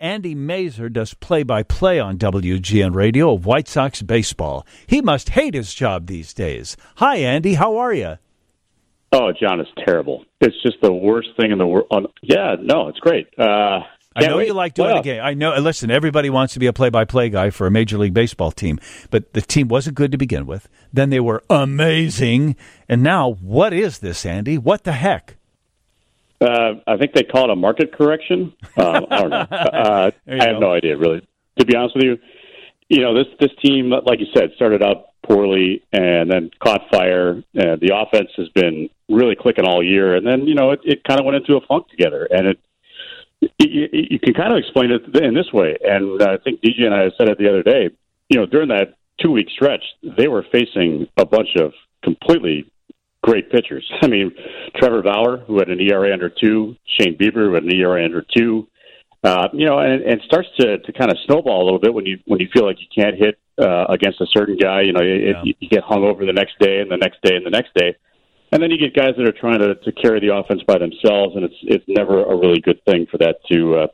Andy Masur does play by play on WGN Radio of White Sox baseball. He must hate his job these days. Hi, Andy. How are you? Oh, John, it's terrible. It's just the worst thing in the world. Yeah, no, it's great. Uh, I know wait. you like doing well, a game. I know. Listen, everybody wants to be a play-by-play guy for a major league baseball team, but the team wasn't good to begin with. Then they were amazing, and now what is this, Andy? What the heck? Uh, I think they call it a market correction. Uh, I don't know. Uh, I have go. no idea, really. To be honest with you, you know this this team, like you said, started out poorly and then caught fire. Uh, the offense has been really clicking all year, and then you know it, it kind of went into a funk together, and it. You, you can kind of explain it in this way, and I think DJ and I said it the other day. You know, during that two week stretch, they were facing a bunch of completely great pitchers. I mean, Trevor Bauer, who had an ERA under two, Shane Bieber, who had an ERA under two. Uh, you know, and, and starts to, to kind of snowball a little bit when you when you feel like you can't hit uh, against a certain guy. You know, it, yeah. you get hung over the next day and the next day and the next day, and then you get guys that are trying to, to carry the offense by themselves, and it's it's never a really good thing for that to uh,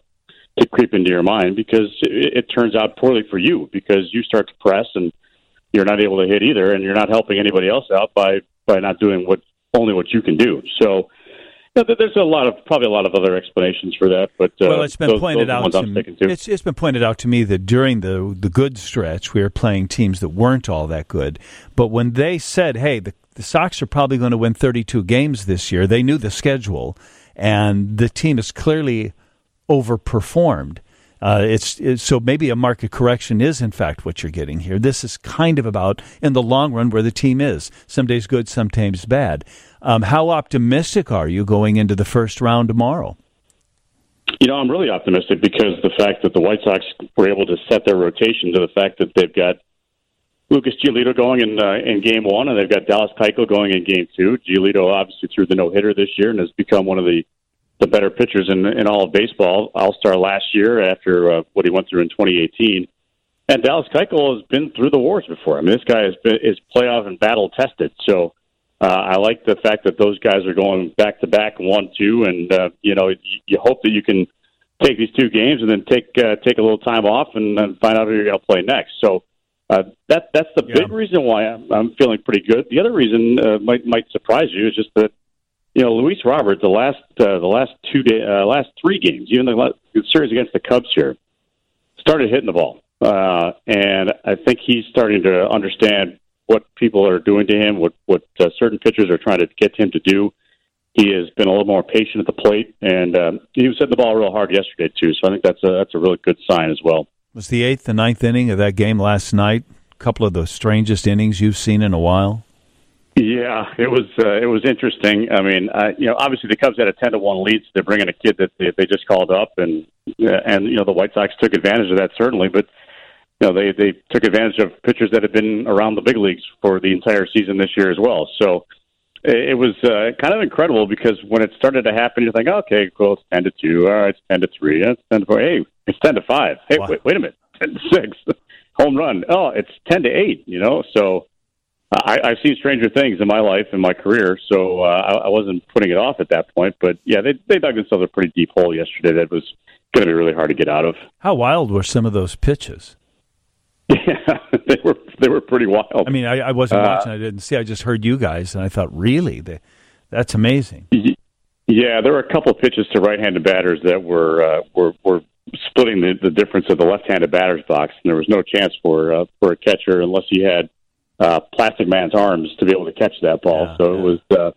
to creep into your mind because it, it turns out poorly for you because you start to press and you're not able to hit either, and you're not helping anybody else out by by not doing what only what you can do. So there's a lot of probably a lot of other explanations for that, but uh, well, it's been those, pointed those out to me. To. It's, it's been pointed out to me that during the the good stretch, we were playing teams that weren't all that good. But when they said, "Hey, the, the Sox are probably going to win 32 games this year," they knew the schedule, and the team has clearly overperformed. Uh, it's, it's, so maybe a market correction is in fact what you're getting here. This is kind of about in the long run where the team is. Some days good, sometimes bad. Um, how optimistic are you going into the first round tomorrow? You know, I'm really optimistic because the fact that the White Sox were able to set their rotation to the fact that they've got Lucas Giolito going in uh, in Game One, and they've got Dallas Keuchel going in Game Two. Giolito obviously threw the no hitter this year and has become one of the the better pitchers in in all of baseball. All Star last year after uh, what he went through in 2018. And Dallas Keuchel has been through the wars before. I mean, this guy has been is playoff and battle tested. So uh, I like the fact that those guys are going back to back one two, and uh, you know you, you hope that you can take these two games and then take uh, take a little time off and, and find out who you're going to play next. So. Uh, that that's the yeah. big reason why I'm, I'm feeling pretty good. The other reason uh, might might surprise you is just that you know, Luis Robert, the last uh, the last two day, uh, last three games, even the, the series against the Cubs here, started hitting the ball, uh, and I think he's starting to understand what people are doing to him, what what uh, certain pitchers are trying to get him to do. He has been a little more patient at the plate, and um, he was hitting the ball real hard yesterday too. So I think that's a that's a really good sign as well. Was the eighth and ninth inning of that game last night a couple of the strangest innings you've seen in a while? Yeah, it was uh, it was interesting. I mean, uh, you know, obviously the Cubs had a ten to one lead. So they're bringing a kid that they, they just called up, and uh, and you know the White Sox took advantage of that certainly. But you know they they took advantage of pitchers that had been around the big leagues for the entire season this year as well. So it, it was uh, kind of incredible because when it started to happen, you think, okay, cool, it's ten to two. All right, it's ten to three. It's ten to four. Hey, it's ten to five. Hey, wow. wait, wait a minute, ten to six. Home run. Oh, it's ten to eight. You know, so I, I've seen stranger things in my life and my career, so uh, I, I wasn't putting it off at that point. But yeah, they they dug themselves a pretty deep hole yesterday that was going to be really hard to get out of. How wild were some of those pitches? Yeah, they were they were pretty wild. I mean, I, I wasn't uh, watching; I didn't see. I just heard you guys, and I thought, really, they, that's amazing. Yeah, there were a couple of pitches to right-handed batters that were uh, were were splitting the, the difference of the left-handed batter's box, and there was no chance for uh, for a catcher unless he had uh, Plastic Man's arms to be able to catch that ball. Yeah, so yeah. it was, uh,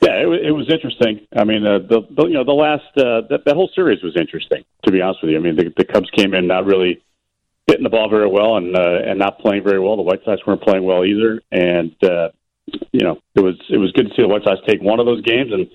yeah, it, it was interesting. I mean, uh, the, the you know the last uh, that, that whole series was interesting. To be honest with you, I mean the, the Cubs came in not really hitting the ball very well and uh, and not playing very well. The White Sox weren't playing well either, and uh, you know it was it was good to see the White Sox take one of those games and.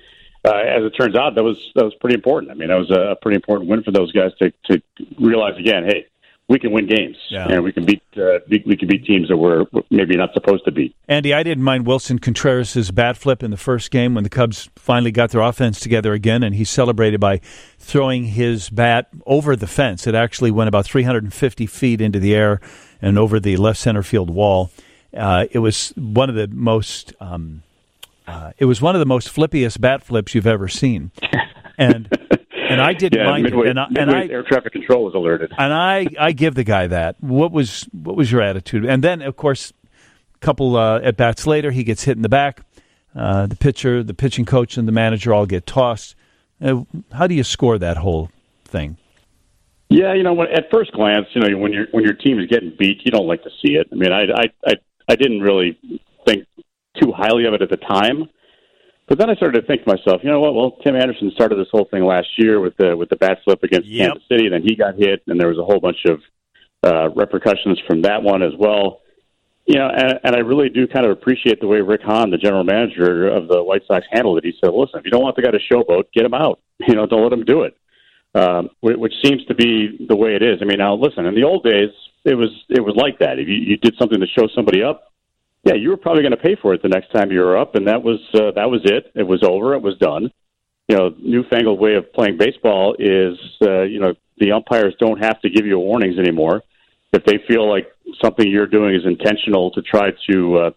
Uh, as it turns out, that was that was pretty important. I mean, that was a, a pretty important win for those guys to to realize again, hey, we can win games yeah. and we can beat uh, we can beat teams that we're maybe not supposed to beat. Andy, I didn't mind Willson Contreras' bat flip in the first game when the Cubs finally got their offense together again, and he celebrated by throwing his bat over the fence. It actually went about 350 feet into the air and over the left center field wall. Uh, it was one of the most um, uh, it was one of the most flippiest bat flips you've ever seen, and and I didn't yeah, mind midway, it. And I, and I, air traffic control was alerted. And I, I give the guy that. What was what was your attitude? And then, of course, a couple uh, at bats later, he gets hit in the back. Uh, the pitcher, the pitching coach, and the manager all get tossed. Uh, how do you score that whole thing? Yeah, you know, when, at first glance, you know, when your when your team is getting beat, you don't like to see it. I mean, I I I, I didn't really think too highly of it at the time. But then I started to think to myself, you know what? Well, Tim Anderson started this whole thing last year with the with the bat flip against yep. Kansas City. Then he got hit, and there was a whole bunch of uh, repercussions from that one as well. You know, and, and I really do kind of appreciate the way Rick Hahn, the general manager of the White Sox, handled it. He said, "Listen, if you don't want the guy to showboat, get him out. You know, don't let him do it." Um, which seems to be the way it is. I mean, now listen, in the old days, it was it was like that. If you, you did something to show somebody up, yeah, you were probably going to pay for it the next time you were up, and that was uh, that was it. It was over. It was done. You know, newfangled way of playing baseball is uh, you know the umpires don't have to give you warnings anymore. If they feel like something you're doing is intentional to try to uh,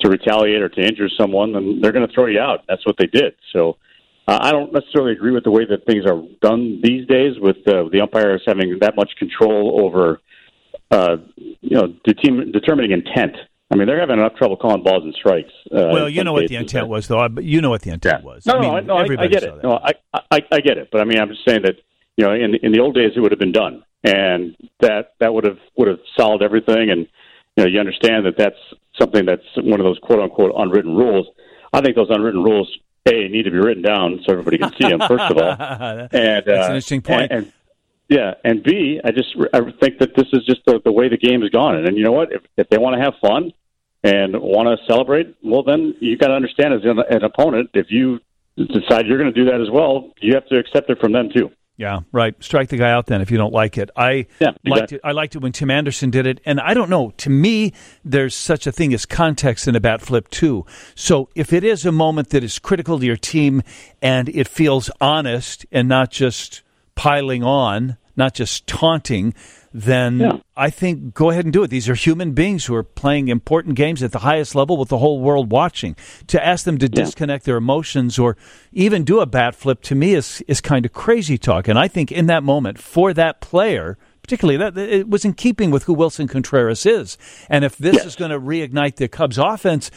to retaliate or to injure someone, then they're going to throw you out. That's what they did. So uh, I don't necessarily agree with the way that things are done these days, with uh, the umpires having that much control over uh, you know team determining intent. I mean, they're having enough trouble calling balls and strikes. Uh, well, you know what the intent was, though. But you know what the intent yeah. was. No, I mean, no, no, I, I get it. That. No, I, I, I get it. But I mean, I'm just saying that you know, in in the old days, it would have been done, and that that would have would have solved everything. And you know, you understand that that's something that's one of those quote unquote unwritten rules. I think those unwritten rules a need to be written down so everybody can see them. First of all, and that's uh, an interesting point. And, and, yeah, and B, I just I think that this is just the, the way the game has gone. And, and you know what? If if they want to have fun and want to celebrate, well, then you got to understand as an, an opponent, if you decide you're going to do that as well, you have to accept it from them too. Yeah, right. Strike the guy out then if you don't like it. I yeah, liked it. I liked it when Tim Anderson did it, and I don't know. To me, there's such a thing as context in a bat flip too. So if it is a moment that is critical to your team and it feels honest and not just piling on, not just taunting, then yeah. I think go ahead and do it. These are human beings who are playing important games at the highest level with the whole world watching. To ask them to yeah. disconnect their emotions or even do a bat flip to me is is kind of crazy talk. And I think in that moment for that player – particularly that it was in keeping with who Willson Contreras is. And if this yes. is going to reignite the Cubs offense,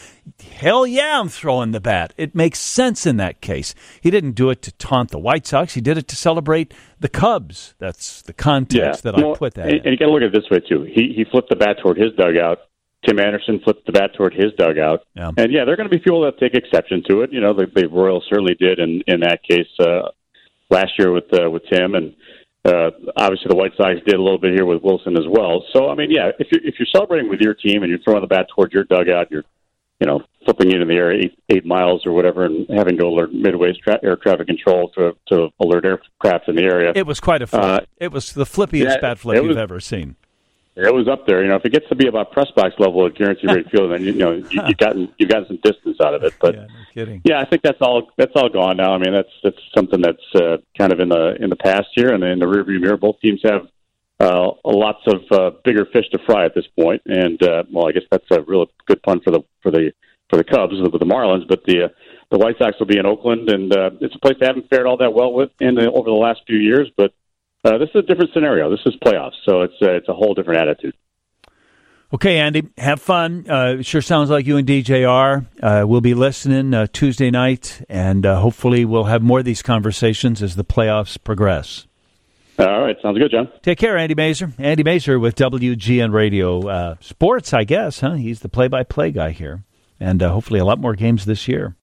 hell yeah, I'm throwing the bat. It makes sense in that case. He didn't do it to taunt the White Sox. He did it to celebrate the Cubs. That's the context yeah. that well, I put that. And, and you got to look at it this way too. He he flipped the bat toward his dugout. Tim Anderson flipped the bat toward his dugout. Yeah. And yeah, there are going to be people that take exception to it. You know, the, the Royals certainly did in in that case uh, last year with uh, with Tim and uh, obviously, the White Sox did a little bit here with Willson as well. So, I mean, yeah, if you're if you're celebrating with your team and you're throwing the bat towards your dugout, you're you know flipping it in the air eight eight miles or whatever, and having to alert Midway's tra- air traffic control to to alert aircraft in the area. It was quite a flip. Uh, it was the flippiest yeah, bat flip you've ever seen. It was up there. You know, if it gets to be about press box level at Guaranteed Rate Field, then you, you know you, you've gotten you've gotten some distance out of it. But yeah, no kidding. Yeah, I think that's all that's all gone now. I mean, that's that's something that's uh, kind of in the in the past here and in the rearview mirror. Both teams have uh, lots of uh, bigger fish to fry at this point, and uh, well, I guess that's a real good pun for the for the for the Cubs with the Marlins, but the uh, the White Sox will be in Oakland, and uh, it's a place they haven't fared all that well with in the, over the last few years, but uh, this is a different scenario. This is playoffs, so it's uh, it's a whole different attitude. Okay, Andy, have fun. Uh, sure sounds like you and DJ are. Uh, we'll be listening uh, Tuesday night, and uh, hopefully we'll have more of these conversations as the playoffs progress. All right, sounds good, John. Take care, Andy Masur. Andy Masur with WGN Radio uh, Sports, I guess. Huh? He's the play-by-play guy here, and uh, hopefully a lot more games this year.